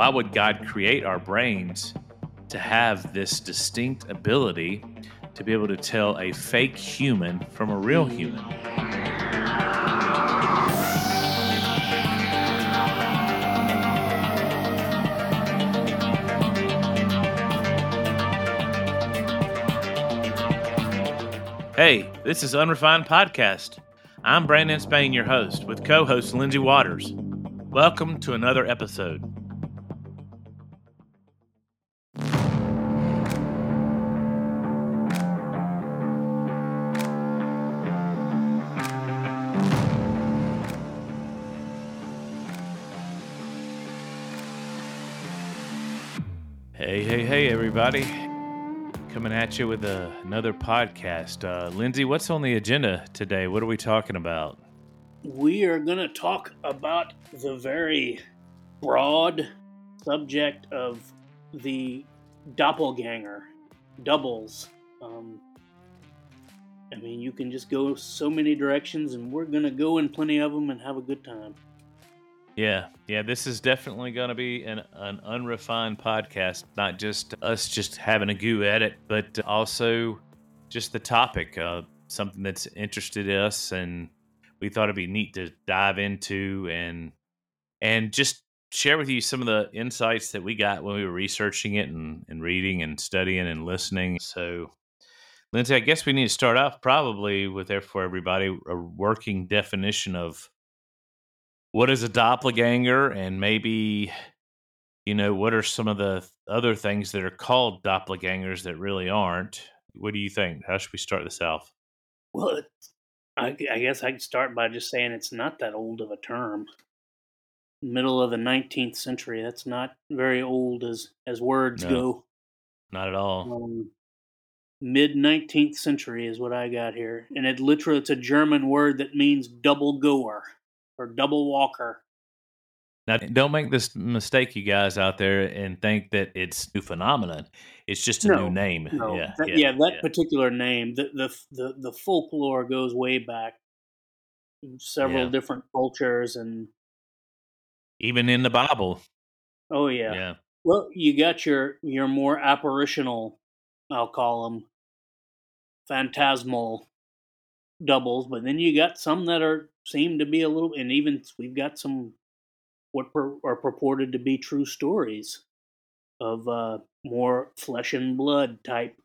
why would God create our brains to have this distinct ability to be able to tell a fake human from a real human? Hey, this is Unrefined Podcast. I'm Brandon Spain, your host, with co host Lindsy Waters. Welcome to another episode. Everybody. Coming at you with another podcast. Uh, Lindsy, what's on the agenda today? What are we talking about? We are going to talk about the very broad subject of the doppelganger, doubles. Um, I mean, you can just go so many directions, and we're going to go in plenty of them and have a good time. Yeah, yeah, this is definitely going to be an, an unrefined podcast, not just us just having a go at it, but also just the topic, uh, something that's interested us, and we thought it'd be neat to dive into and and just share with you some of the insights that we got when we were researching it and, and reading and studying and listening. So, Lindsy, I guess we need to start off probably with, therefore, everybody, a working definition of what is a doppelganger? And maybe you know what are some of the other things that are called doppelgangers that really aren't? What do you think? How should we start this off well I, I, guess i could start by just saying it's not that old of a term. Middle of the 19th century that's not very old as as words no, go. Not at all. Um, mid 19th century is what i got here and it literally it's a german word that means double goer or double walker. Now, don't make this mistake, you guys out there, and think that it's new phenomenon. It's just a no, new name. No. Yeah, that, yeah, yeah, that yeah. particular name, the, the, the the folklore goes way back, several yeah. different cultures, and even in the Bible. Oh yeah. Yeah. Well, you got your your more apparitional, I'll call them, phantasmal doubles, but then you got some that are seem to be a little, and even we've got some what per, are purported to be true stories of uh, more flesh and blood type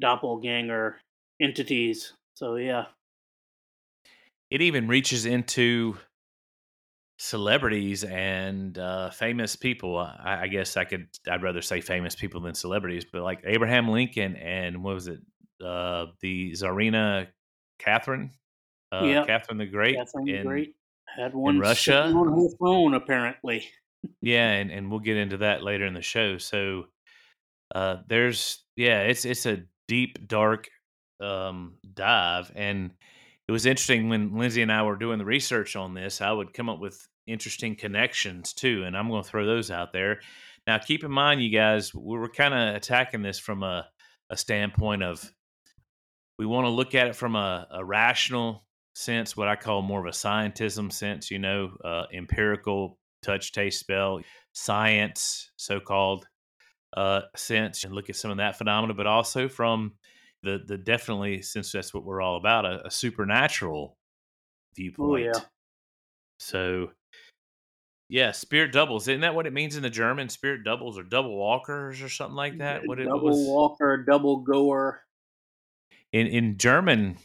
doppelganger entities. So yeah, it even reaches into celebrities and uh, famous people. I, I, guess I could. I'd rather say famous people than celebrities, but like Abraham Lincoln and what was it? Uh, the Tsarina Catherine, uh, yep. Catherine the Great. Catherine in, the Great had one Russia on her phone apparently. yeah, and, and we'll get into that later in the show. So uh, there's yeah, it's it's a deep dark um, dive, and it was interesting when Lindsy and I were doing the research on this. I would come up with interesting connections too, and I'm going to throw those out there. Now, keep in mind, you guys, we were kind of attacking this from a, a standpoint of we want to look at it from a, a, rational sense, what I call more of a scientism sense, you know, uh, empirical touch, taste, spell, science, so called uh, sense, and look at some of that phenomena, but also from the, the definitely, since that's what we're all about, a, a supernatural viewpoint. Oh, yeah. So, yeah, spirit doubles. Isn't that what it means in the German? Spirit doubles or double walkers or something like that? What double it, what was... walker, double goer in in German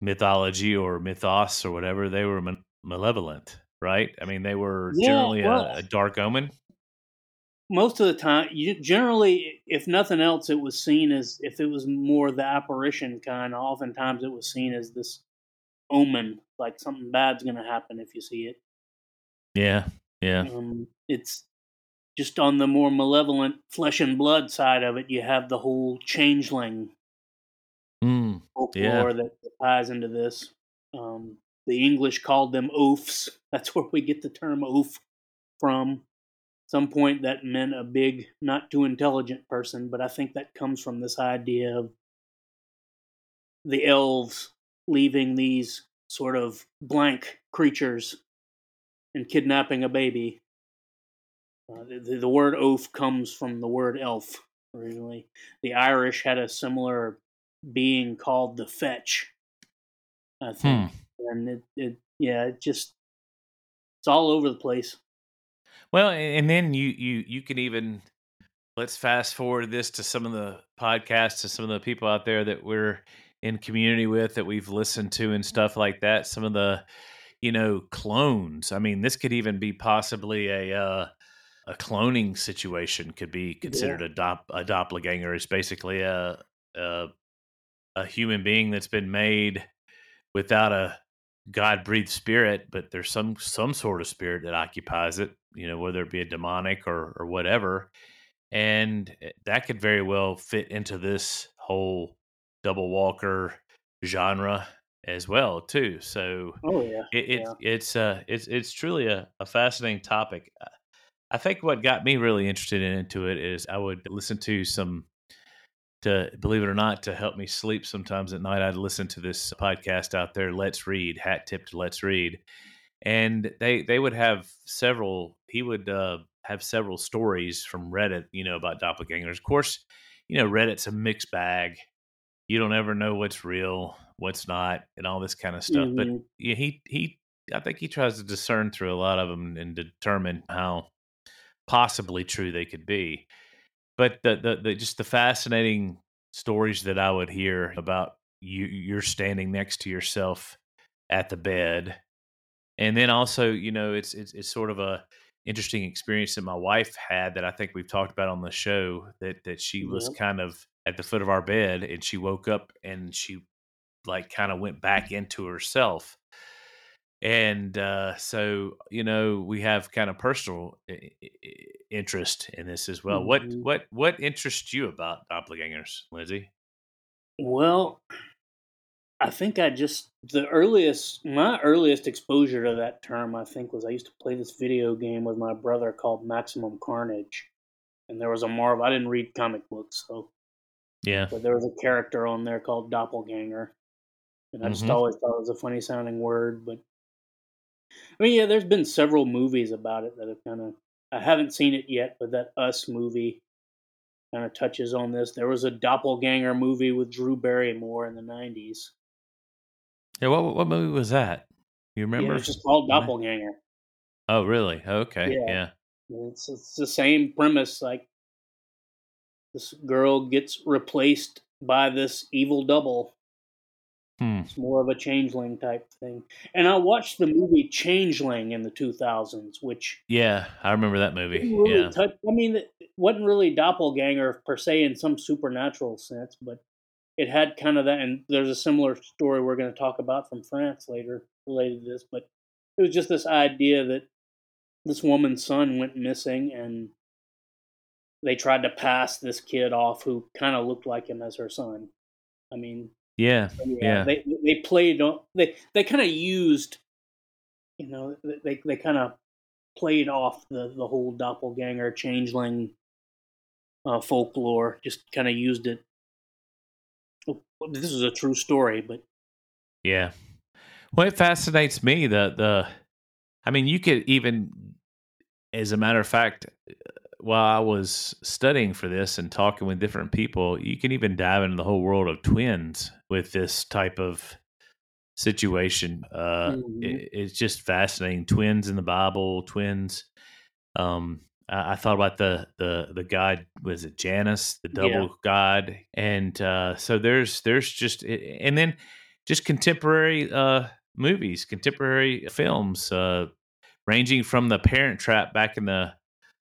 mythology or mythos or whatever, they were malevolent, right? I mean, they were yeah, generally well, a, a, dark omen. Most of the time, you, generally, if nothing else, it was seen as if it was more the apparition kind. Oftentimes, it was seen as this omen, like something bad's going to happen if you see it. Yeah, yeah. Um, it's just on the more malevolent flesh and blood side of it. You have the whole changeling folklore yeah. that, ties into this. Um, the English called them oafs. That's where we get the term oaf from. Some point that meant a big, not too intelligent person, but I think that comes from this idea of the elves leaving these sort of blank creatures and kidnapping a baby Uh, the, the word oaf comes from the word elf originally. The Irish had a similar being called the fetch, I think. Hmm. And it, it, yeah, it just, it's all over the place. Well, and then you, you, you can even, let's fast forward this to some of the podcasts, to some of the people out there that we're in community with that we've listened to and stuff like that. Some of the, you know, clones. I mean, this could even be possibly a, uh, a cloning situation could be considered yeah. a, dop- a doppelganger. It's basically a, a a human being that's been made without a God breathed spirit, but there's some some sort of spirit that occupies it. You know, whether it be a demonic or or whatever, and eh, that could very well fit into this whole double walker genre as well too. So, oh yeah, it, it yeah. it's uh it's it's truly a, a fascinating topic. I think what got me really interested into it is I would listen to some to believe it or not to help me sleep sometimes at night I'd listen to this podcast out there Let's Read hat tipped Let's Read and they they would have several he would uh, have several stories from Reddit you know about doppelgangers of course you know Reddit's a mixed bag you don't ever know what's real what's not and all this kind of stuff mm-hmm. but yeah, he he I think he tries to discern through a lot of them and determine how possibly true they could be. But the, the, the just the fascinating stories that I would hear about you you're standing next to yourself at the bed. And then also, you know, it's it's, it's sort of a interesting experience that my wife had that I think we've talked about on the show that that she yep. was mm-hmm. kind of at the foot of our bed and she woke up and she like kind of went back into herself and uh, so you know we have kind of personal interest in this as well. Mm-hmm. What what what interests you about doppelgangers, Lindsy? Well, I think I just the earliest my earliest exposure to that term I think was I used to play this video game with my brother called Maximum Carnage, and there was a Marvel. I didn't read comic books, so yeah, but there was a character on there called Doppelganger, and I just mm-hmm. always thought it was a funny sounding word, but I mean, yeah, there's been several movies about it that have kind of. I haven't seen it yet, but that Us movie kind of touches on this. There was a doppelganger movie with Drew Barrymore in the '90s. Yeah, what what movie was that? You remember? Yeah, it's just called Doppelganger. Oh, really? Okay, yeah. yeah. It's it's the same premise. Like this girl gets replaced by this evil double Hmm. It's more of a changeling type thing. And I watched the movie Changeling in the 2000s, which yeah, I remember that movie. Really yeah, touched, I mean, it wasn't really doppelganger per se in some supernatural sense, but it had kind of that. And there's a similar story we're going to talk about from France later related to this, but it was just this idea that this woman's son went missing and they tried to pass this kid off who kind of looked like him as her son. I mean, yeah, yeah. yeah. They they played on they they kind of used, you know, they they kind of played off the the whole doppelganger changeling uh, folklore. Just kind of used it. Oh, this is a true story, but yeah. Well, it fascinates me the the. I mean, you could even, as a matter of fact, while I was studying for this and talking with different people, you can even dive into the whole world of twins with this type of situation. Uh, mm-hmm. it, it's just fascinating. Twins in the Bible, twins. Um, I, I, thought about the the the god was it Janus, the double yeah. god, and uh, so there's there's just and then just contemporary uh, movies, contemporary films, uh, ranging from the Parent Trap back in the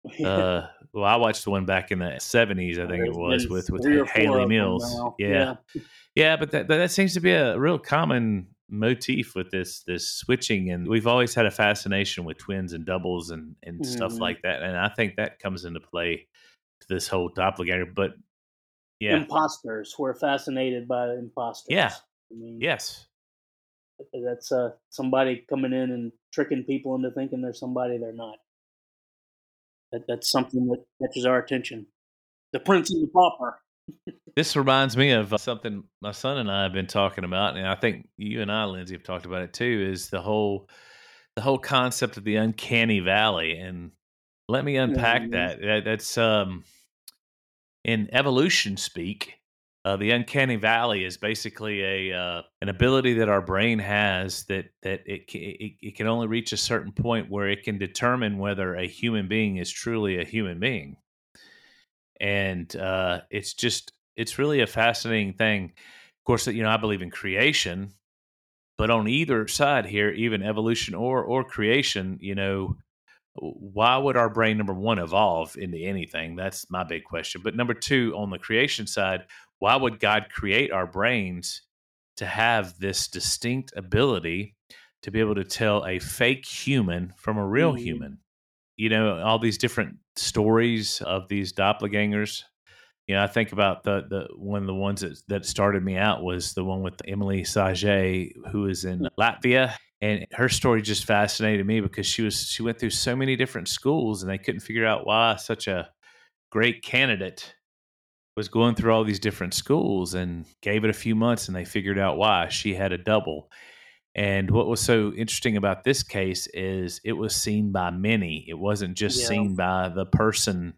uh, well, I watched the one back in the seventies, I think it was, with with Hayley Mills. Yeah. yeah, yeah, but that that seems to be a real common motif with this this switching, and we've always had a fascination with twins and doubles and and mm. stuff mm-hmm. like that, and I think that comes into play to this whole doppelganger. But yeah, imposters. We're fascinated by imposters. Yeah. I mean, yes. That's uh, somebody coming in and tricking people into thinking they're somebody they're not. That, that's something that catches our attention. The Prince and the Pauper. this reminds me of uh, something my son and I have been talking about, and I think you and I, Lindsy, have talked about it too. Is the whole the whole concept of the uncanny valley, and let me unpack Mhm. that. that. That's um, in evolution speak. Uh, the uncanny valley is basically a uh, an ability that our brain has that that it, it it can only reach a certain point where it can determine whether a human being is truly a human being, and uh, it's just it's really a fascinating thing. Of course, you know I believe in creation, but on either side here, even evolution or or creation, you know, why would our brain number one evolve into anything? That's my big question. But number two on the creation side why would god create our brains to have this distinct ability to be able to tell a fake human from a real Mhm. human? You know all these different stories of these doppelgangers. You know i think about the the one of the ones that, that started me out was the one with Emilie Sagée who is in latvia and her story just fascinated me because she was she went through so many different schools and they couldn't figure out why such a great candidate was going through all these different schools and gave it a few months and they figured out why she had a double and what was so interesting about this case is it was seen by many it wasn't just Yeah. seen by the person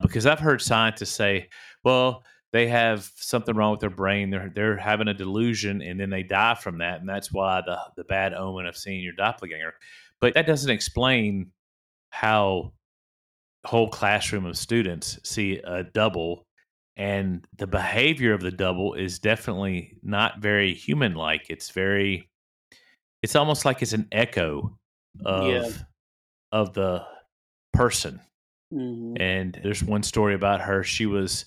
because i've heard scientists say well they have something wrong with their brain. They're they're having a delusion, and then they die from that, and that's why the the bad omen of seeing your doppelganger. But that doesn't explain how a whole classroom of students see a double, and the behavior of the double is definitely not very human like. It's very, it's almost like it's an echo of Yeah. of the person. Mhm. And there's one story about her. She was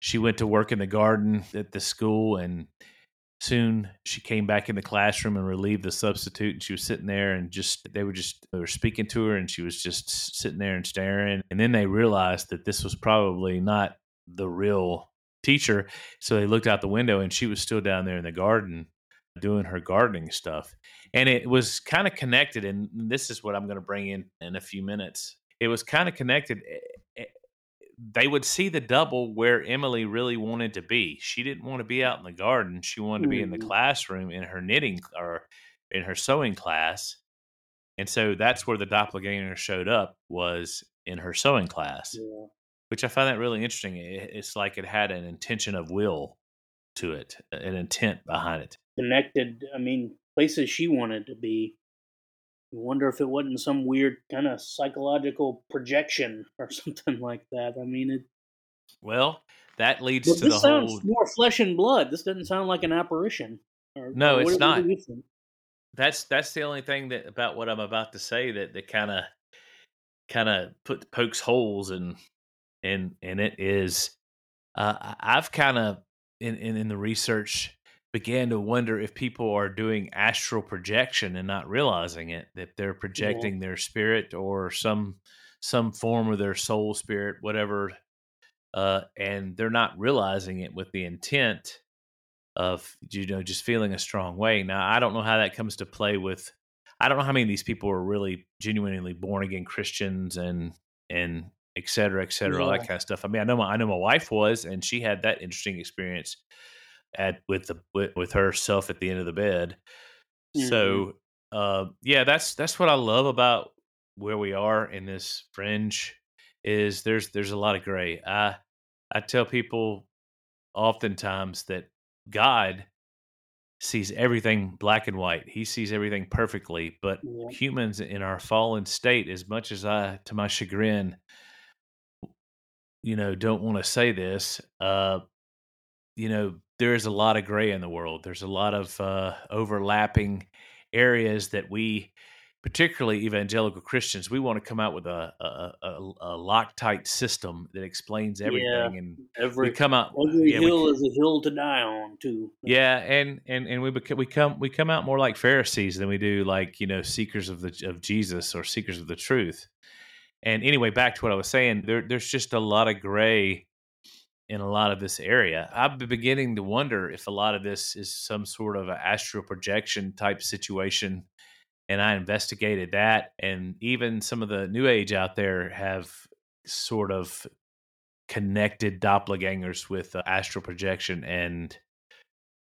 she went to work in the garden at the school and soon she came back in the classroom and relieved the substitute and she was sitting there and just they were just they were speaking to her and she was just sitting there and staring and then they realized that this was probably not the real teacher so they looked out the window and she was still down there in the garden doing her gardening stuff and it was kind of connected and this is what i'm going to bring in in a few minutes it was kind of connected Eh, eh, they would see the double where Emilie really wanted to be she didn't want to be out in the garden she wanted to be in the Mhm. classroom in her knitting or in her sewing class and so that's where the doppelganger showed up was in her sewing class Yeah. Which i find that really interesting it's like it had an intention of will to it an intent behind it Connected. I mean, places she wanted to be. I wonder if it wasn't some weird kind of psychological projection or something like that. I mean, it. well that leads But to the sounds whole more flesh and blood. This doesn't sound like an apparition. Or, No, or it's what- not. that's that's the only thing that about what I'm about to say that that kind of kind of put pokes holes in in in it is uh, I've kind of in, in in the research began to wonder if people are doing astral projection and not realizing it that they're projecting their spirit or some some form of their soul spirit whatever uh, and they're not realizing it with the intent of you know just feeling a strong way. Now I don't know how that comes to play with. I don't know how many of these people are really genuinely born again Christians and and et cetera, et cetera, all that kind of stuff. I mean, I know my I know my wife was, and she had that interesting experience at with the with, with herself at the end of the bed. So uh, yeah, that's that's what I love about where we are in this fringe is there's there's a lot of gray. I I tell people oftentimes that God sees everything black and white. He sees everything perfectly, but Yeah. humans in our fallen state, as much as I, to my chagrin, you know, don't want to say this, uh, you know, there is a lot of gray in the world. There's a lot of uh, overlapping areas that we, particularly evangelical Christians, we want to come out with a a, a, a Loctite system that explains everything, and Every we come out. every yeah, we hill is a hill to die on, too. yeah, and and and we bec- we come we come out more like Pharisees than we do like you know seekers of the of Jesus or seekers of the truth. And anyway, back to what I was saying, there there's just a lot of gray in a lot of this area. I've been beginning to wonder if a lot of this is some sort of an astral projection type situation. And I investigated that, and even some of the new age out there have sort of connected doppelgangers with uh, astral projection and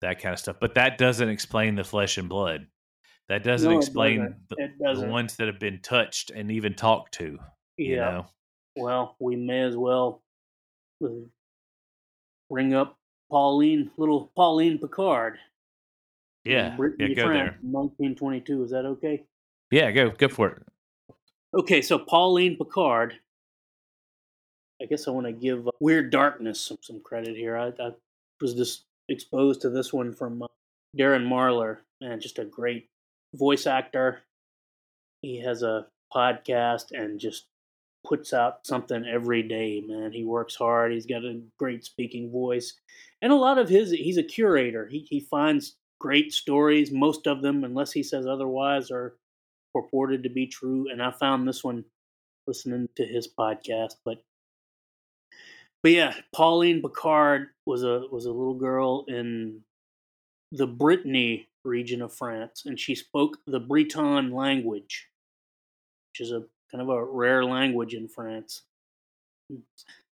that kind of stuff. But that doesn't explain the flesh and blood. That doesn't No, explain doesn't. the, doesn't. ones that have been touched and even talked to. You Yeah. know? Well, we may as well uh, bring up Pauline, little Pauline Picard. Yeah. Yeah, go France, there. 1922. Is that okay? Yeah, go go for it. Okay, so Pauline Picard. I guess I want to give uh, Weird Darkness some, some credit here. I, I was just exposed to this one from uh, Darren Marlar. Man, just a great voice actor. He has a podcast and just puts out something every day, man. He works hard. He's got a great speaking voice. And a lot of his, he's a curator. He, he finds great stories. Most of them, unless he says otherwise, are purported to be true. And I found this one listening to his podcast. But but yeah, Pauline Picard was a was a little girl in the Brittany region of France, and she spoke the Breton language, which is a kind of a rare language in France.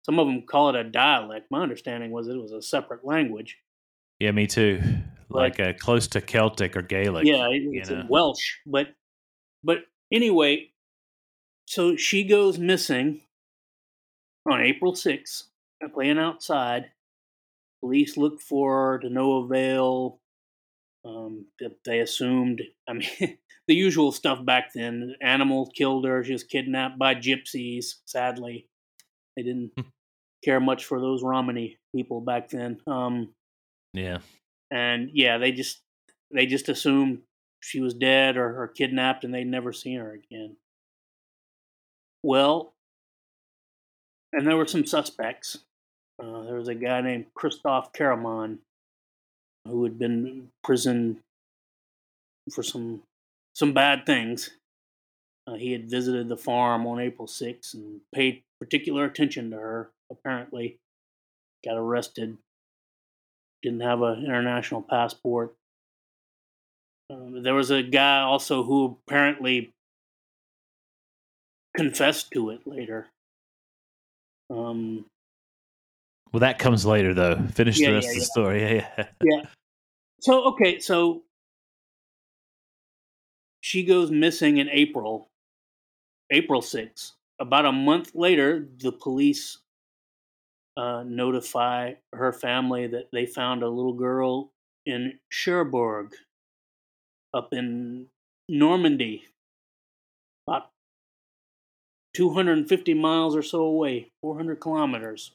Some of them call it a dialect. My understanding was it was a separate language. Yeah, me too. Like uh, close to Celtic or Gaelic. yeah, it- it's know. in Welsh, but but anyway, so she goes missing on April 6th, uh, playing outside. Police look for her to no avail. Um, they assumed, I mean, the usual stuff back then. Animals killed her. She was kidnapped by gypsies. Sadly, they didn't Hmm. care much for those Romany people back then. Um, Yeah. and yeah, they just they just assumed she was dead or, or kidnapped, and they'd never seen her again. Well, and there were some suspects. Uh, there was a guy named Christophe Caramon who had been in prison for some some bad things. Uh, he had visited the farm on April 6th and paid particular attention to her. Apparently, got arrested didn't have an international passport. Um, there was a guy also who apparently confessed to it later. Um, Well, that comes later, though. Finish Yeah, the rest yeah, of the yeah. story. Yeah, yeah. So okay, so she goes missing in April, April 6th. About a month later, the police uh, notify her family that they found a little girl in Cherbourg, up in Normandy, about 250 miles or so away, 400 kilometers.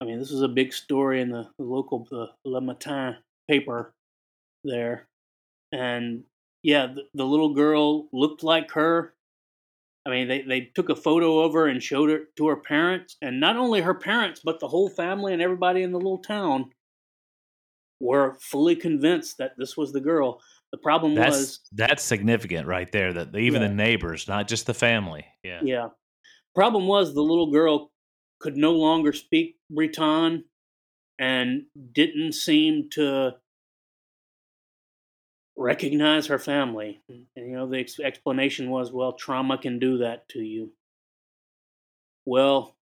I mean, this was a big story in the, the local the Le Matin paper there. And yeah, the, the little girl looked like her. I mean, they, they took a photo of her and showed it to her parents. And not only her parents, but the whole family and everybody in the little town were fully convinced that this was the girl. The problem That's was, that's significant right there. That even Yeah. the neighbors, not just the family. Yeah. yeah. Problem was, the little girl could no longer speak Breton and didn't seem to recognize her family. And, you know, the ex- explanation was, well, trauma can do that to you. Well,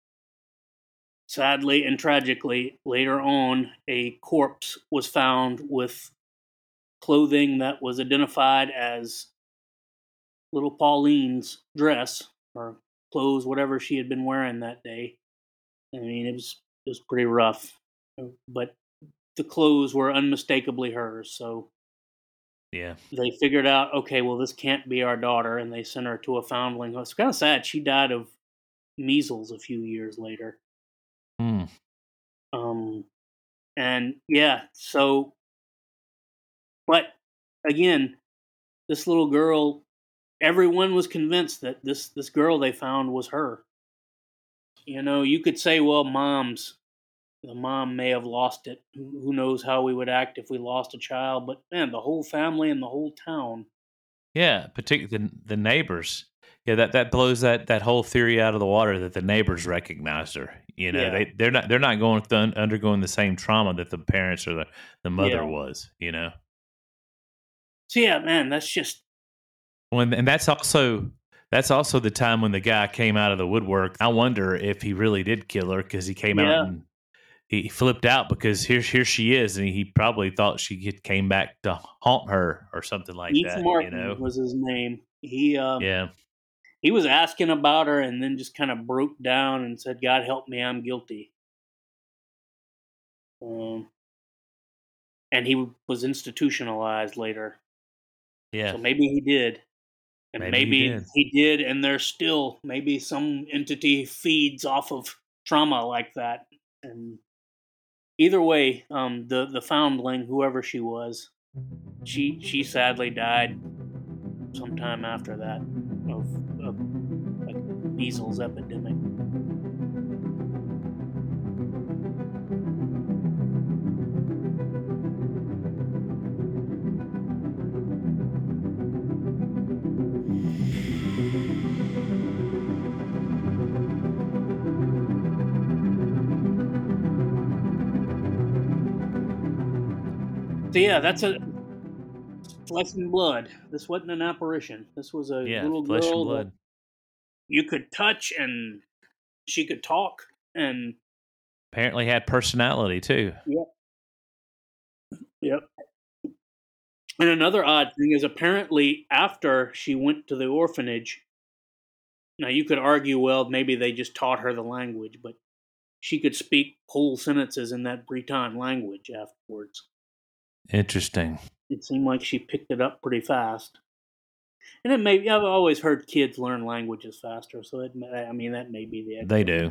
sadly and tragically, later on, a corpse was found with clothing that was identified as little Pauline's dress or clothes, whatever she had been wearing that day. I mean, it was it was pretty rough, but the clothes were unmistakably hers. So Yeah. they figured out, okay, well, this can't be our daughter, and they sent her to a foundling. It's kind of sad. She died of measles a few years later. Hmm. Um, and yeah, so, but again, this little girl, everyone was convinced that this this girl they found was her. You know, you could say, well, moms, the mom may have lost it. Who knows how we would act if we lost a child? But man, the whole family and the whole town. Yeah. Particularly the, the neighbors. Yeah. That that blows that that whole theory out of the water that the neighbors recognized her. You know, Yeah. they they're not they're not going th- undergoing the same trauma that the parents or the the mother Yeah. was. You know. So yeah, man, that's just Well, and, and that's also that's also the time when the guy came out of the woodwork. I wonder if he really did kill her because he came Yeah. out and he flipped out because here here she is, and he probably thought she came back to haunt her or something like Keith that. Martin you know? was his name. He um, Yeah, he was asking about her and then just kind of broke down and said, God help me, I'm guilty. Um, and he was institutionalized later. Yeah. So maybe he did. And Maybe maybe, he did. he did, and there's still maybe some entity feeds off of trauma like that. And either way, um, the the foundling, whoever she was, she she sadly died sometime after that of, of a measles epidemic. So yeah, that's a flesh and blood. This wasn't an apparition. This was a Yeah. little Flesh and girl that blood. you could touch and she could talk and Apparently had personality too. Yep. Yep. And another odd thing is apparently after she went to the orphanage, now you could argue, well, maybe they just taught her the language, but she could speak whole sentences in that Breton language afterwards. Interesting. It seemed like she picked it up pretty fast. And it may I've always heard kids learn languages faster, so it I mean that may be the They do.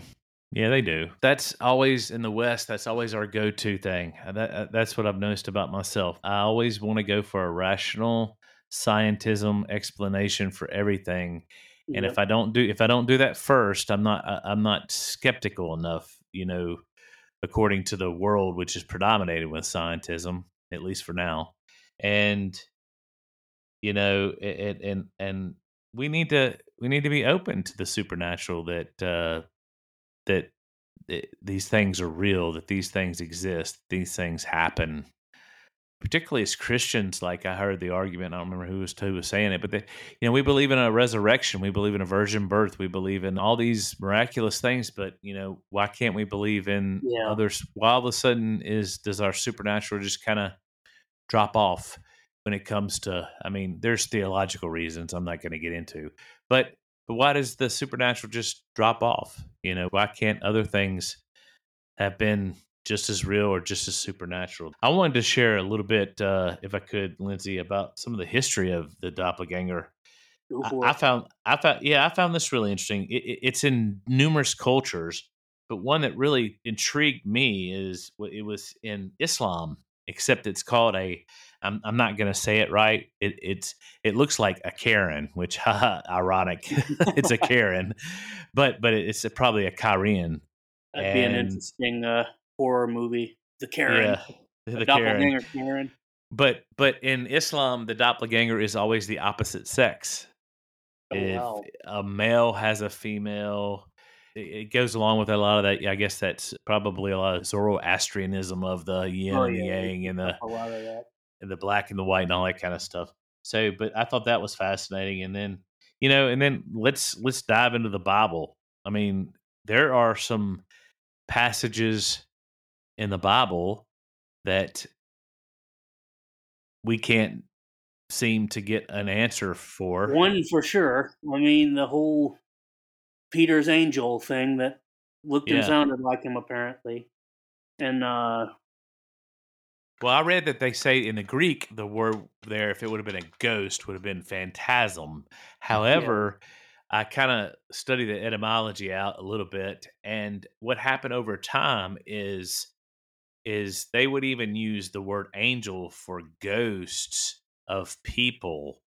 Yeah, they do. That's always in the West. That's always our go-to thing. Uh, That, uh, that's what I've noticed about myself. I always want to go for a rational scientism explanation for everything. And if I don't do if I don't do that first, I'm not I- I'm not skeptical enough. You know, according to the world, which is predominated with scientism, at least for now. And you know, it, and and we need to we need to be open to the supernatural that uh, that th- these things are real, that these things exist, these things happen. Particularly as Christians, like I heard the argument, I don't remember who was who was saying it, but they, you know, we believe in a resurrection, we believe in a virgin birth, we believe in all these miraculous things, but you know, why can't we believe in Yeah. others? Why all of a sudden is does our supernatural just kind of drop off when it comes to? I mean, there's theological reasons I'm not going to get into, but but why does the supernatural just drop off? You know, why can't other things have been just as real or just as supernatural? I wanted to share a little bit, uh, if I could, Lindsy, about some of the history of the doppelganger. I, I found, I found, yeah, I found this really interesting. It, it- it's in numerous cultures, but one that really intrigued me is what it was in Islam. Except it's called a. I'm, I'm not going to say it right. It, it's it looks like a Karen, which haha, ironic. it's a Karen, but but it's a, probably a Karen. That'd be an interesting uh, horror movie. The Karen. Yeah, The, the Karen. doppelganger Karen. But but in Islam, the doppelganger is always the opposite sex. Oh, if wow. a male has a female, it, goes along with a lot of that. I guess that's probably a lot of Zoroastrianism of the yin Oh, and the yeah, yang and the A lot of that. and the black and the white and all that kind of stuff. So, but I thought that was fascinating. And then, you know, and then let's let's dive into the Bible. I mean, there are some passages in the Bible that we can't seem to get an answer for. One for sure. I mean, the whole Peter's angel thing that looked and sounded like him, apparently. And uh, Well, I read that they say in the Greek the word there, if it would have been a ghost, would have been phantasm. However, I kind of studied the etymology out a little bit, and what happened over time is is they would even use the word angel for ghosts of people,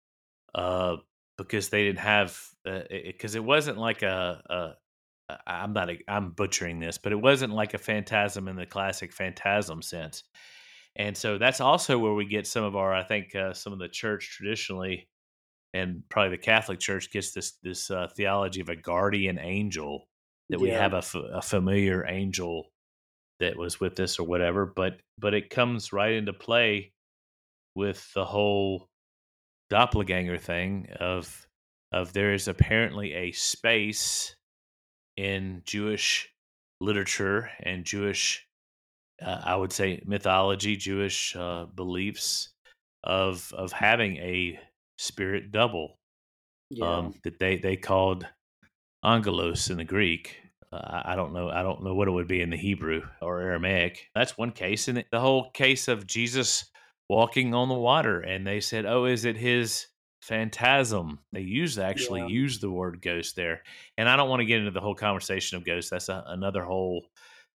uh, because they didn't have because it wasn't like a. a I'm not. A, I'm butchering this, but it wasn't like a phantasm in the classic phantasm sense and so that's also where we get some of our i think uh, some of the church traditionally and probably the catholic church gets this this uh, theology of a guardian angel that we have a, f- a familiar angel that was with us or whatever but but it comes right into play with the whole doppelganger thing of of there is apparently a space in jewish literature and jewish uh, I would say mythology, Jewish uh, beliefs of of having a spirit double, Yeah. um, that they they called angelos in the Greek. Uh, I I don't know. I don't know what it would be in the Hebrew or Aramaic. That's one case, and the whole case of Jesus walking on the water, and they said, "Oh, is it his phantasm?" They used actually Yeah. used the word ghost there, and I don't want to get into the whole conversation of ghosts. That's a, another whole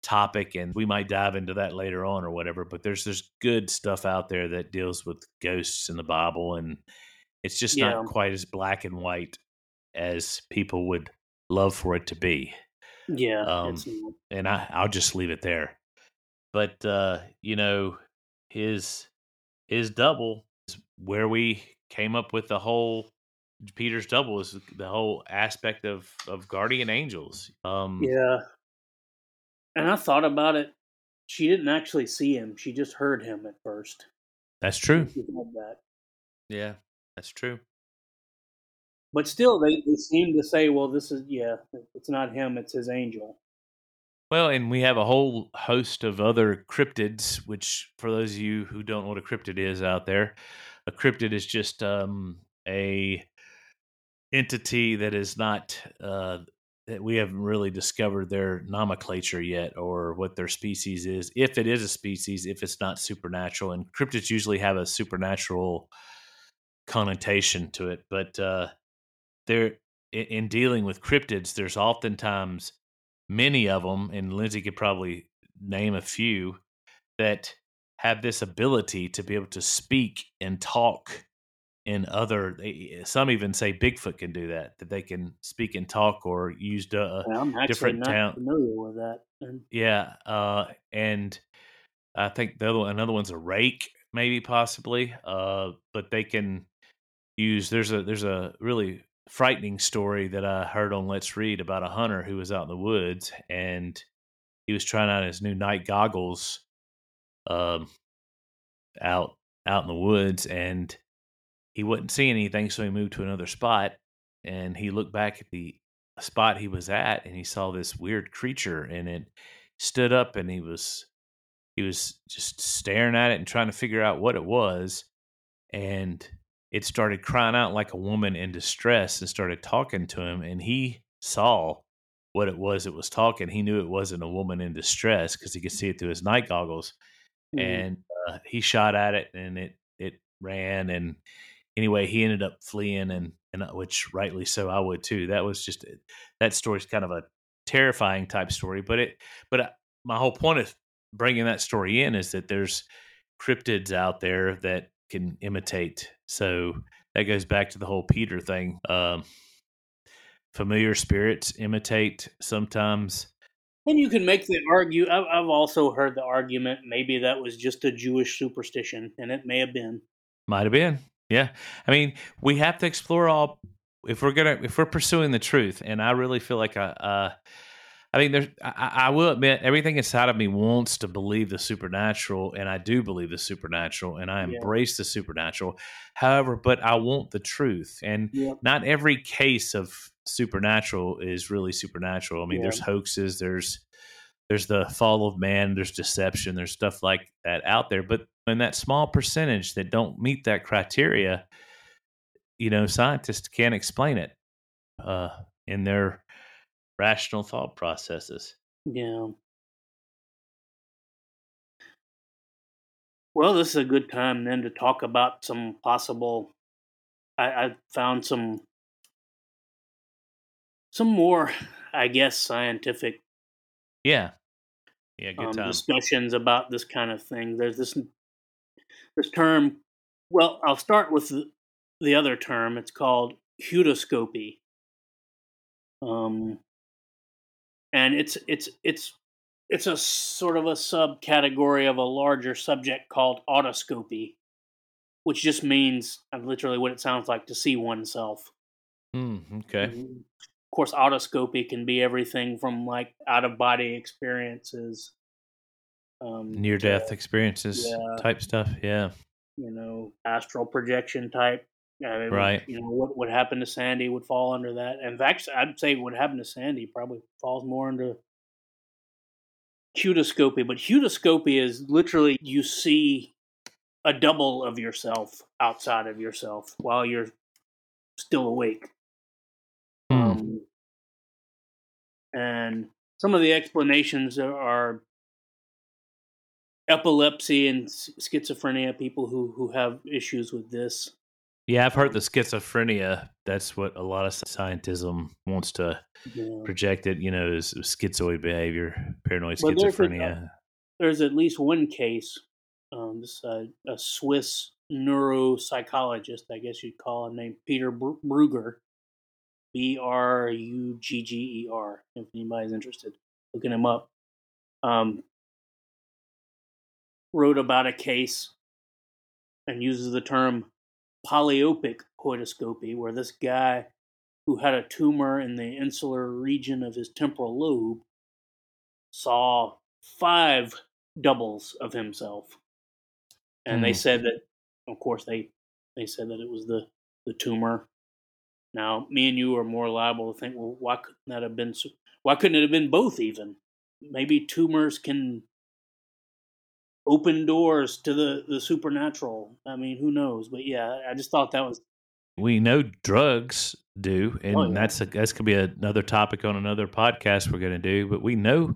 topic, and we might dive into that later on or whatever. But there's there's good stuff out there that deals with ghosts in the Bible, and it's just Yeah. not quite as black and white as people would love for it to be. Yeah. Um, and I, I'll just leave it there. But uh, you know, his his double is where we came up with the whole Peter's double is the whole aspect of of guardian angels. Um, yeah. And I thought about it. She didn't actually see him. She just heard him at first. that's true. That. Yeah, that's true. But still, they, they seem to say, well, this is, yeah, it's not him, it's his angel. Well, and we have a whole host of other cryptids, which for those of you who don't know what a cryptid is out there, a cryptid is just um, a entity that is not uh, that we haven't really discovered their nomenclature yet or what their species is. If it is a species, if it's not supernatural, and cryptids usually have a supernatural connotation to it, but uh, there in, in dealing with cryptids, there's oftentimes many of them, and Lindsy could probably name a few that have this ability to be able to speak and talk in other. they- Some even say Bigfoot can do that; that they can speak and talk or use uh, And different town- familiar with that. Yeah, uh, and I think the other one, another one's a rake, maybe possibly. Uh, but they can use. There's a there's a really frightening story that I heard on Let's Read about a hunter who was out in the woods and he was trying out his new night goggles, um, out out in the woods, and he wasn't seeing anything, so he moved to another spot, and he looked back at the spot he was at, and he saw this weird creature, and it stood up, and he was he was just staring at it and trying to figure out what it was, and it started crying out like a woman in distress and started talking to him, and he saw what it was it was talking. He knew it wasn't a woman in distress because he could see it through his night goggles. Mm, and uh, he shot at it and it it ran and anyway he ended up fleeing and and uh, which rightly so I would too. That was just that story's kind of a terrifying type story but it but uh, my whole point of bringing that story in is that there's cryptids out there that can imitate so that goes back to the whole Peter thing um familiar spirits imitate sometimes and you can make the argue. I've, also heard the argument maybe that was just a Jewish superstition, and it may have been. Might have been. Yeah. I mean, we have to explore all if we're gonna if we're pursuing the truth, and I really feel like I uh I mean there's I, I will admit everything inside of me wants to believe the supernatural, and I do believe the supernatural, and I Yeah. embrace the supernatural. However, but I want the truth. And Yep. not every case of supernatural is really supernatural. I mean, Yeah. there's hoaxes, there's there's the fall of man, there's deception, there's stuff like that out there. But in that small percentage that don't meet that criteria, you know, scientists can't explain it uh, in their rational thought processes. Yeah. Well, this is a good time then to talk about some possible. I, I found some some more, I guess, scientific Yeah, yeah, good um, time. discussions about this kind of thing. There's this this term. Well, I'll start with the, the other term. It's called heautoscopy. Um, and it's it's it's it's a sort of a subcategory of a larger subject called autoscopy, which just means uh, literally what it sounds like to see oneself. Mm, okay. Mhm. Of course, autoscopy can be everything from like out of body experiences, um, Near death experiences yeah. type stuff. Yeah. you know, astral projection type. I mean, Right. You know, what what happened to Sandy would fall under that. In fact, I'd say what happened to Sandy probably falls more into heautoscopy. But heautoscopy is literally you see a double of yourself outside of yourself while you're still awake. Um, and some of the explanations are epilepsy and schizophrenia. People who who have issues with this. Yeah, I've heard the schizophrenia. That's what a lot of scientism wants to yeah. project it. You know, is schizoid behavior, paranoid schizophrenia. There's, at least one case. Um, this uh, a Swiss neuropsychologist, I guess you'd call him, named Peter Brugger. B R U G G E R. If anybody's interested, looking him up. Um, wrote about a case and uses the term polyopic heautoscopy, where this guy who had a tumor in the insular region of his temporal lobe saw five doubles of himself. And mm. they hmm. said that, of course, they, they said that it was the, the tumor. Now, me and you are more liable to think, well, why couldn't that have been? Why couldn't it have been both? Even maybe tumors can open doors to the the supernatural. I mean, who knows? But yeah, I just thought that was. We know drugs do, and oh, yeah. that's a, that's gonna be another topic on another podcast we're gonna do. But we know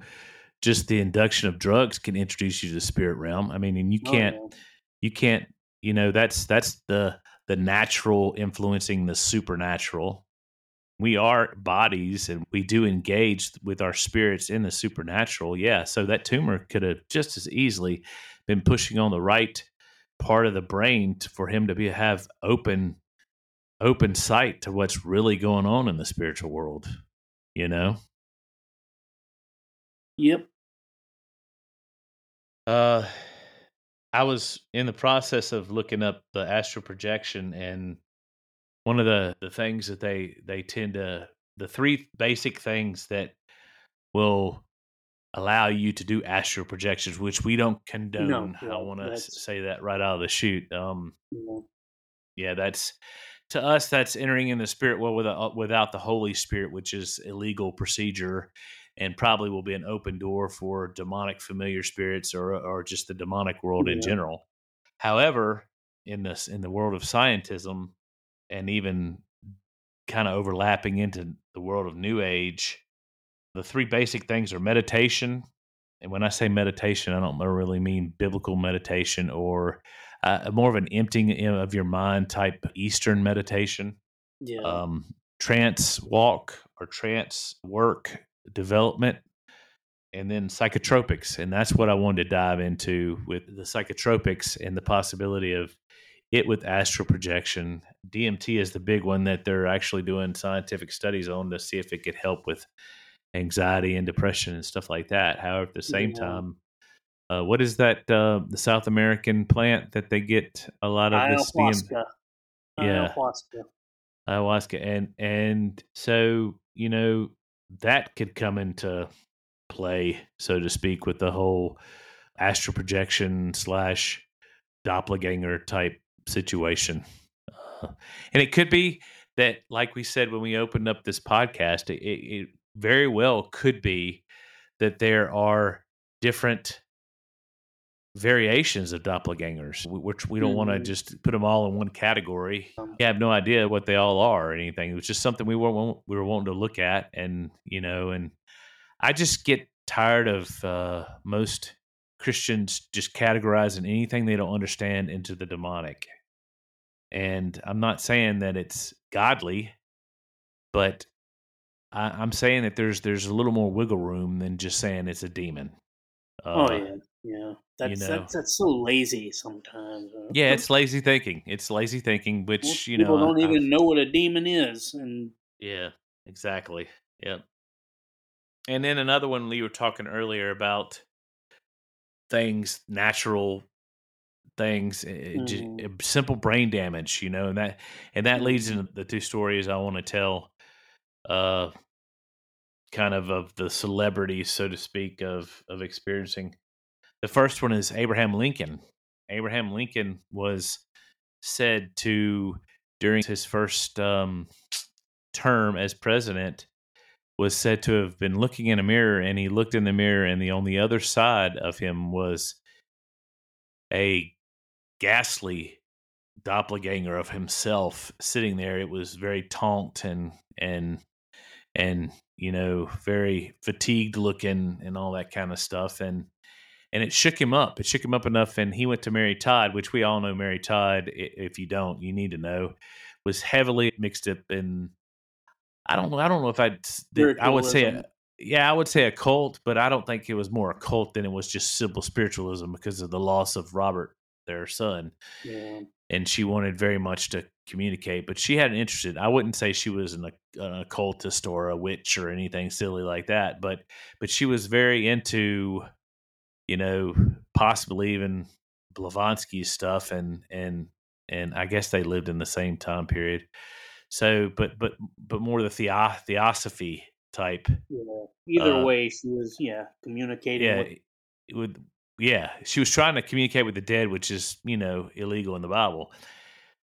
just the induction of drugs can introduce you to the spirit realm. I mean, and you oh, can't, oh, yeah. you can't, you know, that's that's the the natural influencing the supernatural. We are bodies and we do engage with our spirits in the supernatural. Yeah. So that tumor could have just as easily been pushing on the right part of the brain to, for him to be have open open sight to what's really going on in the spiritual world, you know? Yep. Uh I was in the process of looking up the astral projection, and one of the the things that they they tend to the three basic things that will allow you to do astral projections, which we don't condone. No, I want to say that right out of the chute. Um, Yeah, that's to us that's entering in the spirit world without without the Holy Spirit, which is illegal procedure and probably will be an open door for demonic familiar spirits or or just the demonic world yeah. in general. However, in this in the world of scientism and even kind of overlapping into the world of new age, the three basic things are meditation. And when I say meditation, I don't really mean biblical meditation or uh, more of an emptying of your mind type Eastern meditation. Yeah. Um, trance walk or trance work development and then psychotropics and that's what i wanted to dive into with the psychotropics and the possibility of it with astral projection. Dmt is the big one that they're actually doing scientific studies on to see if it could help with anxiety and depression and stuff like that. However at the same yeah. time uh, what is that uh, the south american plant that they get a lot of this DMT? yeah. Ayahuasca. Ayahuasca. And and so you know that could come into play, so to speak, with the whole astral projection slash doppelganger type situation. Uh, and it could be that, like we said when we opened up this podcast, it, it very well could be that there are different variations of doppelgangers, which we don't mm-hmm. want to just put them all in one category. Um, we have no idea what they all are or anything. It was just something we were we were wanting to look at, and you know, and I just get tired of uh, most Christians just categorizing anything they don't understand into the demonic. And I'm not saying that it's godly, but I, am saying that there's there's a little more wiggle room than just saying it's a demon. Oh, uh, oh yeah, yeah. That's, you know? that's that's so lazy sometimes. Uh, yeah, it's lazy thinking. It's lazy thinking, which you know people don't even know what a demon is, and yeah, exactly. Yep. And then another one we were talking earlier about things, natural things, mm. simple brain damage, you know, and that and that leads mm-hmm. into the two stories I want to tell. Uh, kind of of the celebrities, so to speak, of of experiencing the first one is Abraham Lincoln. Abraham Lincoln was said to, during his first um, term as president, was said to have been looking in a mirror and he looked in the mirror and the on the other side of him was a ghastly doppelganger of himself sitting there. It was very taunt and and and you know very fatigued looking and all that kind of stuff. And and it shook him up. It shook him up enough and he went to mary todd which we all know mary todd if you don't you need to know was heavily mixed up in i don't know i don't know if i'd i would say a, yeah i would say a cult but i don't think it was more a cult than it was just simple spiritualism because of the loss of robert their son yeah. and she wanted very much to communicate, but she hadn't interested. I wouldn't say she was an, an occultist or a witch or anything silly like that, but but she was very into, you know, possibly even Blavatsky stuff, and and and I guess they lived in the same time period. So, but but but more the, the theosophy type. Yeah. Either uh, way, she was yeah communicating. Yeah, with, with yeah, she was trying to communicate with the dead, which is you know illegal in the Bible.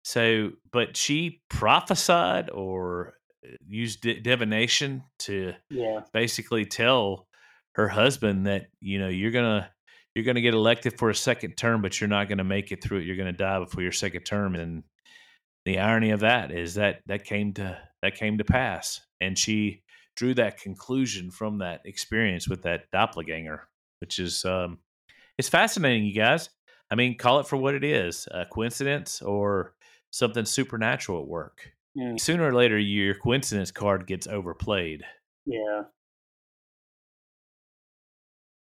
So, but she prophesied or uh, used divination to yeah. basically tell her husband that you know you're gonna you're gonna get elected for a second term, but you're not gonna make it through it. You're gonna die before your second term, and the irony of that is that that came to that came to pass, and she drew that conclusion from that experience with that doppelganger, which is um, it's fascinating, you guys. I mean, call it for what it is a coincidence or something supernatural at work. Mm. Sooner or later, your coincidence card gets overplayed. Yeah.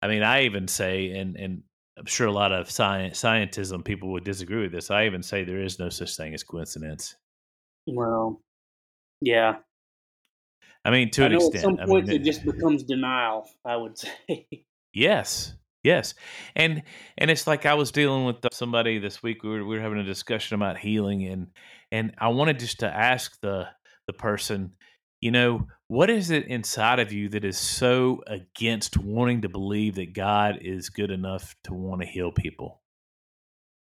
I mean, I even say, and and I'm sure a lot of science scientism people would disagree with this. I even say there is no such thing as coincidence. Well, yeah. I mean, to I an extent. At some point, I mean, it just becomes denial. I would say. Yes, Yes, and and it's like I was dealing with uh, somebody this week. We were we were having a discussion about healing, and and I wanted just to ask the the person, you know, what is it inside of you that is so against wanting to believe that God is good enough to want to heal people?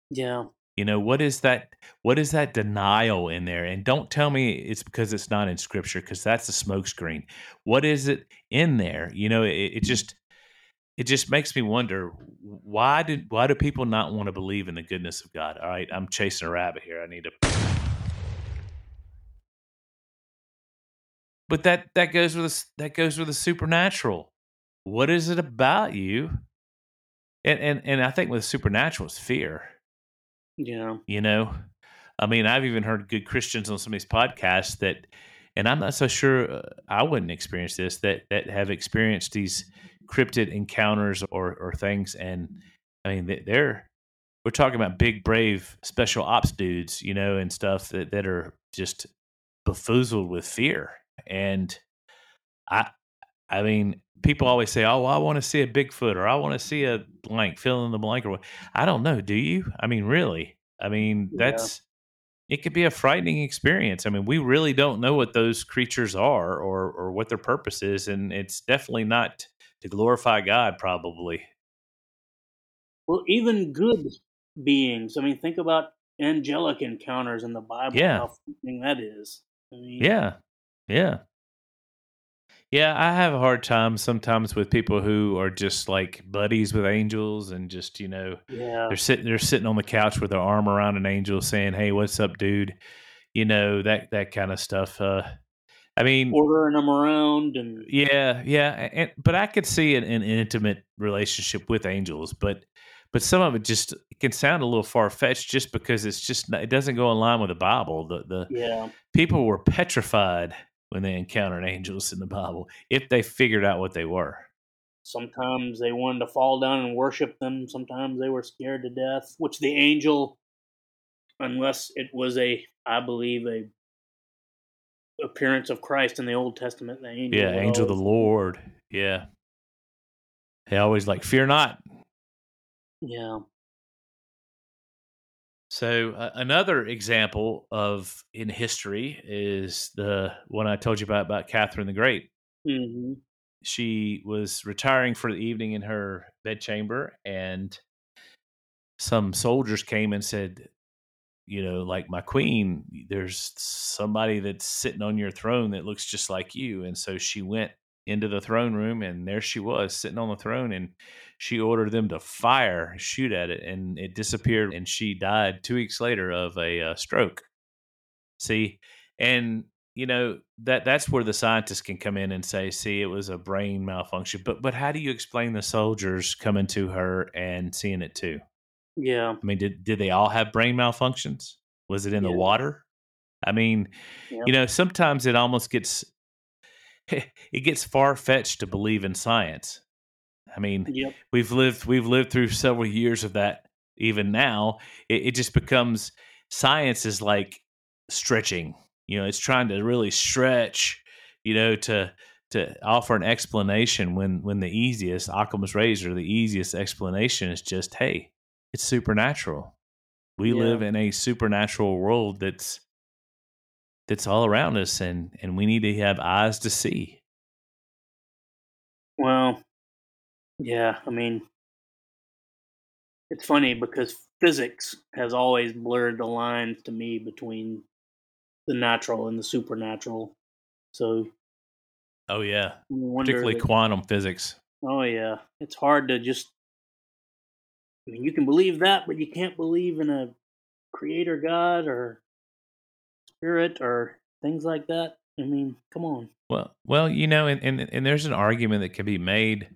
Yeah. You know, what is that what is that denial in there? And don't tell me it's because it's not in scripture because that's a smokescreen. What is it in there? You know, it, it just it just makes me wonder why did why do people not want to believe in the goodness of God? All right, I'm chasing a rabbit here. I need to But that that goes with a, that goes with the supernatural. What is it about you? And and and I think with supernatural is fear. Yeah. You know, I mean, I've even heard good Christians on some of these podcasts that, and I'm not so sure uh, I wouldn't experience this that that have experienced these cryptid encounters or or things and i mean they're we're talking about big brave special ops dudes you know and stuff that, that are just befoozled with fear. And i i mean people always say oh well, i want to see a bigfoot or i want to see a blank fill in the blank or what. I don't know. Do you? I mean really. I mean yeah. that's it could be a frightening experience. I mean, we really don't know what those creatures are or or what their purpose is, and it's definitely not to glorify God, probably. Well, even good beings. I mean, think about angelic encounters in the Bible. Yeah, how that is. I mean, yeah, yeah, yeah. I have a hard time sometimes with people who are just like buddies with angels and just you know, yeah, they're sitting they're sitting on the couch with their arm around an angel, saying, "Hey, what's up, dude?" You know that that kind of stuff. Uh, I mean, ordering them around and yeah, yeah. And, but I could see an, an, intimate relationship with angels, but but some of it just it can sound a little far fetched just because it's just it doesn't go in line with the Bible. The the yeah. people were petrified when they encountered angels in the Bible if they figured out what they were. Sometimes they wanted to fall down and worship them. Sometimes they were scared to death. Which the angel, unless it was a, I believe a appearance of Christ in the Old Testament. The angel yeah, angel of the Lord. Yeah. They always like, fear not. Yeah. So uh, another example of in history is the one I told you about about Catherine the Great. Mm-hmm. She was retiring for the evening in her bedchamber, and some soldiers came and said, you know, like my queen, there's somebody that's sitting on your throne that looks just like you. And so she went into the throne room and there she was sitting on the throne and she ordered them to fire, shoot at it, and it disappeared. And she died two weeks later of a uh, stroke. See, and you know that that's where the scientists can come in and say, "See, it was a brain malfunction." But but how do you explain the soldiers coming to her and seeing it too? Yeah. I mean, did did they all have brain malfunctions? Was it in Yeah. the water? I mean, Yep. you know, sometimes it almost gets it gets far fetched to believe in science. I mean, Yep. we've lived we've lived through several years of that. Even now, it, it just becomes science is like stretching. You know, it's trying to really stretch. You know, to to offer an explanation when when the easiest Occam's razor, the easiest explanation is just, hey, it's supernatural. We Yeah. live in a supernatural world that's that's all around us, and and we need to have eyes to see. Well, yeah, I mean, it's funny because physics has always blurred the lines to me between the natural and the supernatural. So Oh yeah, particularly that- quantum physics. oh yeah, it's hard to just. I mean, you can believe that, but you can't believe in a creator God or spirit or things like that. I mean, come on. Well, well, you know, and, and and there's an argument that can be made.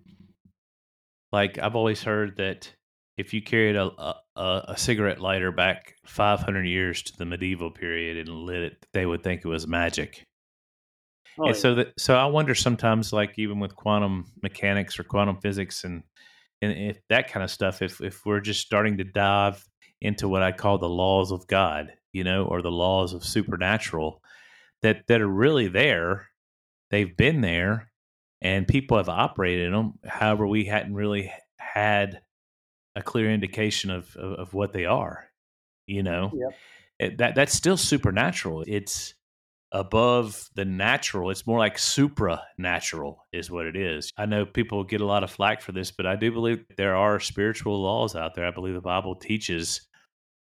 Like I've always heard that if you carried a a, a cigarette lighter back 500 years to the medieval period and lit it, they would think it was magic. Oh, and yeah. so that so I wonder sometimes, like even with quantum mechanics or quantum physics and and if that kind of stuff, if if we're just starting to dive into what I call the laws of God, you know, or the laws of supernatural, that that are really there, they've been there, and people have operated in them. However, we hadn't really had a clear indication of of, of what they are, you know. Yep. It- that that's still supernatural. It's above the natural. It's more like supranatural, is what it is. I know people get a lot of flack for this, but I do believe there are spiritual laws out there. I believe the Bible teaches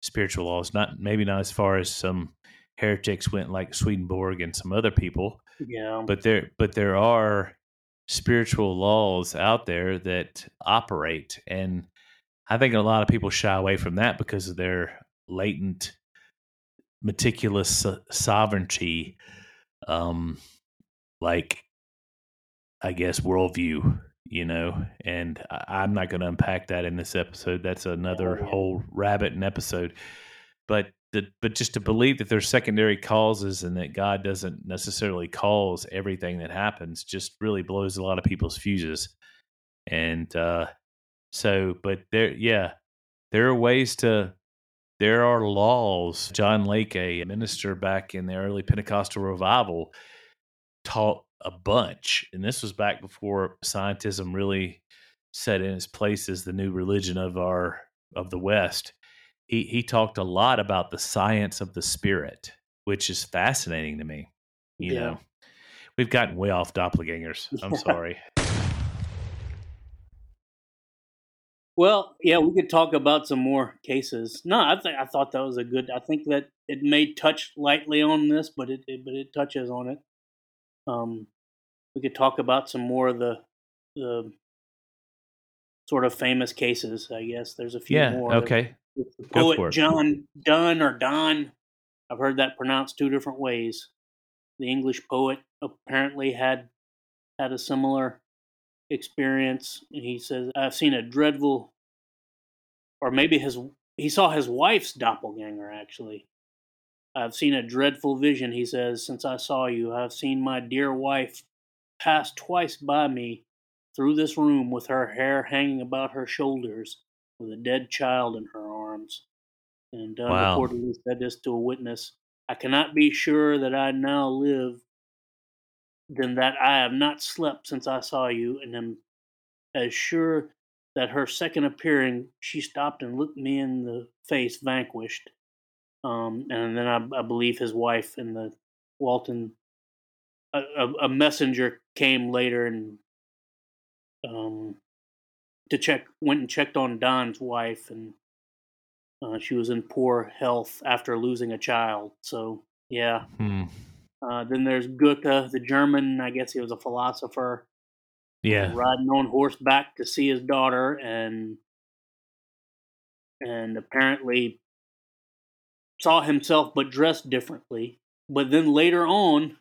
spiritual laws, not maybe not as far as some heretics went like Swedenborg and some other people, yeah. but there but there are spiritual laws out there that operate and I think a lot of people shy away from that because of their latent meticulous so- sovereignty um like I guess worldview, you know, and I, I'm not going to unpack that in this episode. That's another Oh, yeah. whole rabbit an episode. But the, but just to believe that there's secondary causes and that God doesn't necessarily cause everything that happens just really blows a lot of people's fuses. And uh, so, but there, yeah, there are ways to. There are laws. John Lake, a minister back in the early Pentecostal revival, taught a bunch, and this was back before scientism really set in its place as the new religion of our of the West. He he talked a lot about the science of the spirit, which is fascinating to me. You Yeah. know, we've gotten way off doppelgangers. I'm sorry. Well, yeah, we could talk about some more cases. No, I think I thought that was a good. I think that it may touch lightly on this, but it, it but it touches on it. Um, we could talk about some more of the the sort of famous cases. I guess there's a few Yeah. more. Okay. The Go for poet. John Donne or Don, I've heard that pronounced two different ways. The English poet apparently had had a similar experience. And he says, "I've seen a dreadful, or maybe his he saw his wife's doppelganger. Actually, I've seen a dreadful vision." He says, "Since I saw you, I've seen my dear wife pass twice by me through this room with her hair hanging about her shoulders, with a dead child in her arms." And Donne Wow. reportedly said this to a witness. I cannot be sure that I now live than that I have not slept since I saw you, and am as sure that her second appearing, she stopped and looked me in the face, vanquished. Um, and then I, I believe his wife and the Walton, a, a, a messenger came later and um, to check, went and checked on Don's wife, and uh, she was in poor health after losing a child. So yeah, Hmm. Uh, then there's Goethe, the German. I guess he was a philosopher, Yeah. riding on horseback to see his daughter, and and apparently saw himself but dressed differently. But then later on,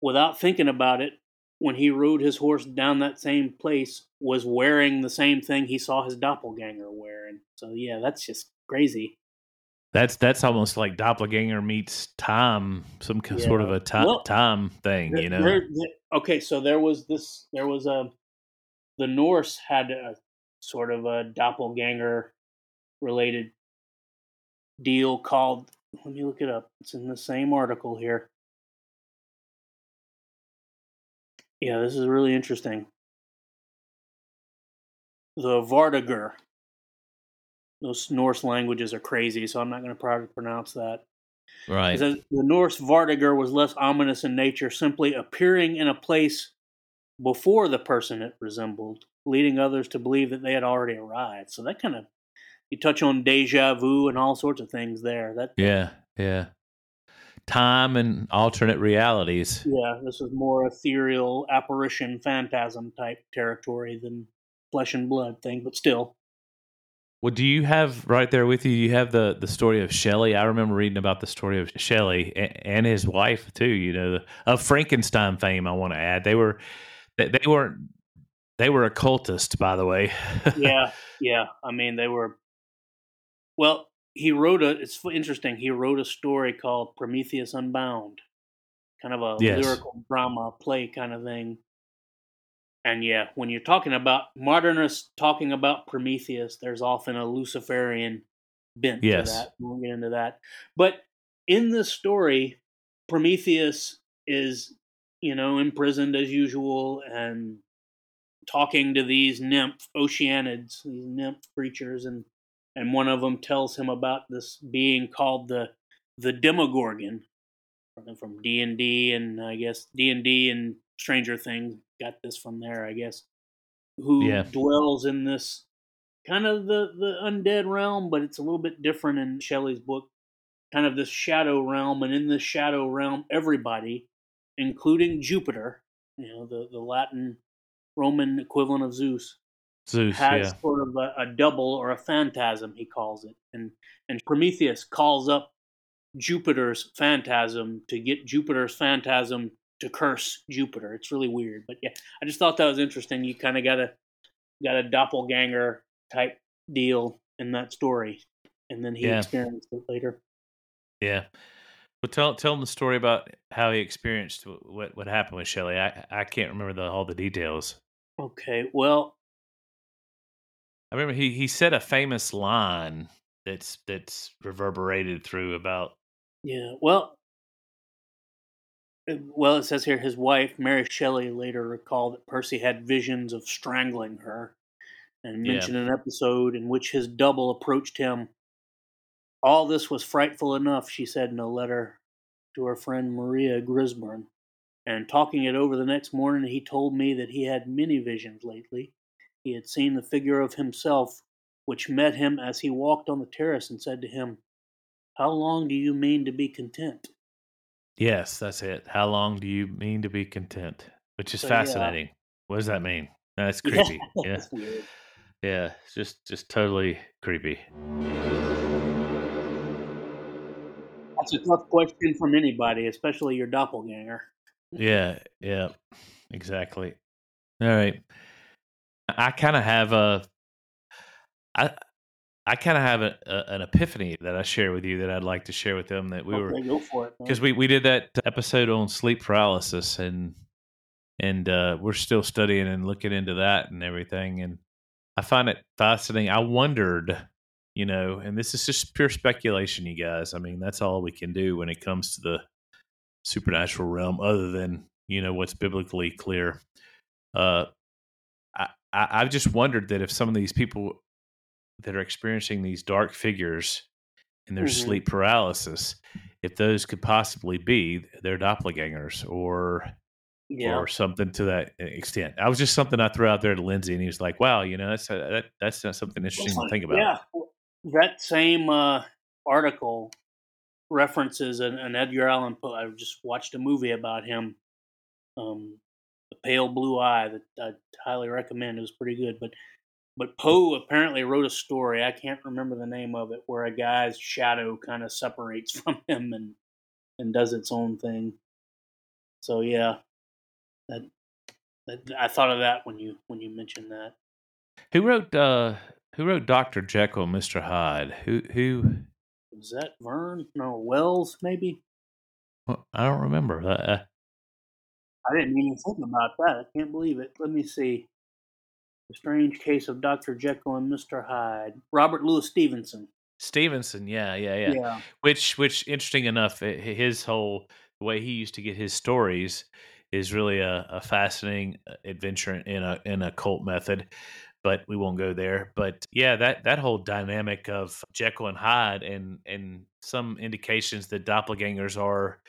without thinking about it, when he rode his horse down that same place, was wearing the same thing he saw his doppelganger wearing. So yeah, that's just crazy. That's that's almost like doppelganger meets time, some yeah. sort of a time well, time thing, you know. There, there, okay, so there was this. There was a. The Norse had a sort of a doppelganger related deal called. Let me look it up. It's in the same article here. Yeah, this is really interesting. The Vardøger. Those Norse languages are crazy, so I'm not going to probably pronounce that. Right. the Norse Vardøger was less ominous in nature, simply appearing in a place before the person it resembled, leading others to believe that they had already arrived. So that kind of you touch on deja vu and all sorts of things there. That yeah, yeah time and alternate realities. Yeah, this is more ethereal apparition phantasm type territory than flesh and blood thing, but still. Well, do you have right there with you? You have the the story of Shelley. I remember reading about the story of Shelley and, his wife too. You know, of Frankenstein fame. I want to add they were they, they weren't they were occultists, by the way. yeah, yeah. I mean, they were. Well, he wrote a. It's interesting. He wrote a story called Prometheus Unbound, kind of a yes. lyrical drama play kind of thing. And yeah, when you're talking about modernists talking about Prometheus, there's often a Luciferian bent yes. to that. We'll get into that. But in this story, Prometheus is, you know, imprisoned as usual and talking to these nymph oceanids, these nymph creatures, and and one of them tells him about this being called the the Demogorgon from D and D, and I guess D and D and Stranger Things got this from there, I guess. Who yeah. dwells in this kind of the the undead realm, but it's a little bit different in Shelley's book. Kind of this shadow realm, and in this shadow realm, everybody, including Jupiter, you know, the the Latin Roman equivalent of Zeus, Zeus has yeah. sort of a, a, double or a phantasm, he calls it, and and Prometheus calls up Jupiter's phantasm to get Jupiter's phantasm to curse Jupiter. It's really weird, but yeah, I just thought that was interesting. You kind of got a got a doppelganger type deal in that story, and then he yeah. experienced it later. Yeah. Well, tell tell him the story about how he experienced what what happened with Shelley. I I can't remember the, all the details. Okay, well, I remember he he said a famous line that's that's reverberated through about yeah. Well, well, it says here his wife Mary Shelley later recalled that Percy had visions of strangling her, and mentioned yeah. an episode in which his double approached him. All this was frightful enough, she said in a letter to her friend Maria Gisborne. And talking it over the next morning, he told me that he had many visions lately he had seen the figure of himself, which met him as he walked on the terrace and said to him, How long do you mean to be content? Yes, that's it. How long do you mean to be content? Which is so, fascinating. Yeah. What does that mean? That's creepy. Yeah. yeah. yeah. Just just totally creepy. That's a tough question from anybody, especially your doppelganger. yeah, yeah. Exactly. All right. I kind of have a, I, I kind of have a, a, an epiphany that I share with you that I'd like to share with them that we okay, were go for it because we we did that episode on sleep paralysis and and uh, we're still studying and looking into that and everything and I find it fascinating. I wondered, you know, and this is just pure speculation, you guys. I mean, that's all we can do when it comes to the supernatural realm, other than you know what's biblically clear. Uh, I, have just wondered that if some of these people that are experiencing these dark figures in their mm-hmm. sleep paralysis, if those could possibly be their doppelgangers or yeah. or something to that extent. I was just something I threw out there to Lindsy, and he was like, "Wow, you know, that's a, that, that's something interesting to think about." Yeah, that same uh, article references an, an Edgar Allan Poe. I just watched a movie about him um, the Pale Blue Eye that I highly recommend. It was pretty good, but but Poe apparently wrote a story. I can't remember the name of it, where a guy's shadow kind of separates from him and and does its own thing. So yeah, that, that I thought of that when you when you mentioned that. Who wrote uh who wrote Doctor Jekyll and Mister Hyde? Who who was that? Verne? No, Wells maybe. Well, I don't remember. Uh, I didn't even think about that. I can't believe it. Let me see. The Strange Case of Dr. Jekyll and Mr. Hyde. Robert Louis Stevenson. Stevenson, yeah, yeah, yeah. Yeah. Which, which, interesting enough, his whole the way he used to get his stories is really a, a fascinating uh, adventure in a in a cult method. But we won't go there. But yeah, that that whole dynamic of Jekyll and Hyde, and and some indications that doppelgangers are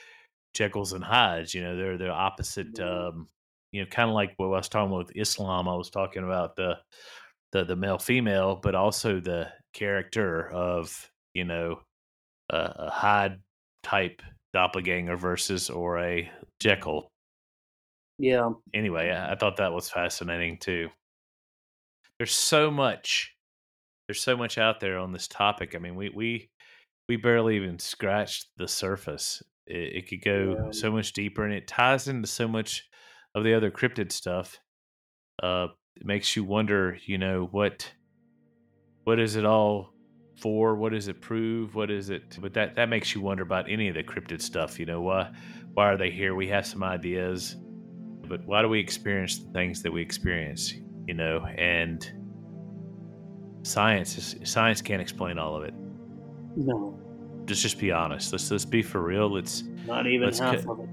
Jekylls and Hydes. You know, they're the opposite. Um, you know, kind of like what I was talking about with Islam. I was talking about the the the male female, but also the character of you know a, a Hyde type doppelganger versus or a Jekyll. Yeah. Anyway, I, I thought that was fascinating too. There's so much. There's so much out there on this topic. I mean, we we we barely even scratched the surface. It, it could go yeah. so much deeper, and it ties into so much of the other cryptid stuff. Uh, it makes you wonder, you know, what what is it all for? What does it prove? What is it? But that that makes you wonder about any of the cryptid stuff. You know, why why are they here? We have some ideas, but why do we experience the things that we experience? You know, and science is, science can't explain all of it. No let's just be honest. Let's let's be for real. Let's not even let's half cut, of it.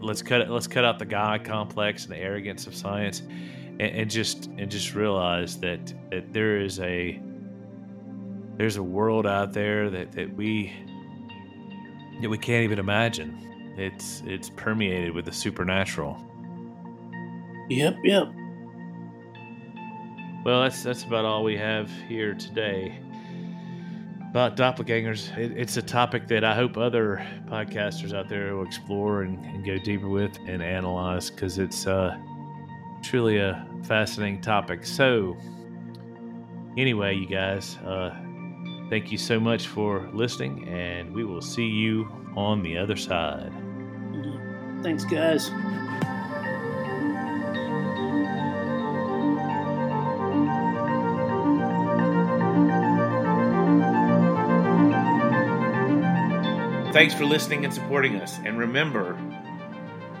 Let's cut it. Let's cut out the God complex and the arrogance of science, and, and just and just realize that that there is a there's a world out there that that we that we can't even imagine. It's it's permeated with the supernatural. Yep, yep. Well, that's that's about all we have here today about doppelgangers. It, it's a topic that I hope other podcasters out there will explore and, and go deeper with and analyze because it's uh, truly a fascinating topic. So, anyway, you guys, uh, thank you so much for listening, and we will see you on the other side. Thanks, guys. Thanks for listening and supporting us. And remember,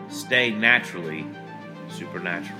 stay naturally supernatural.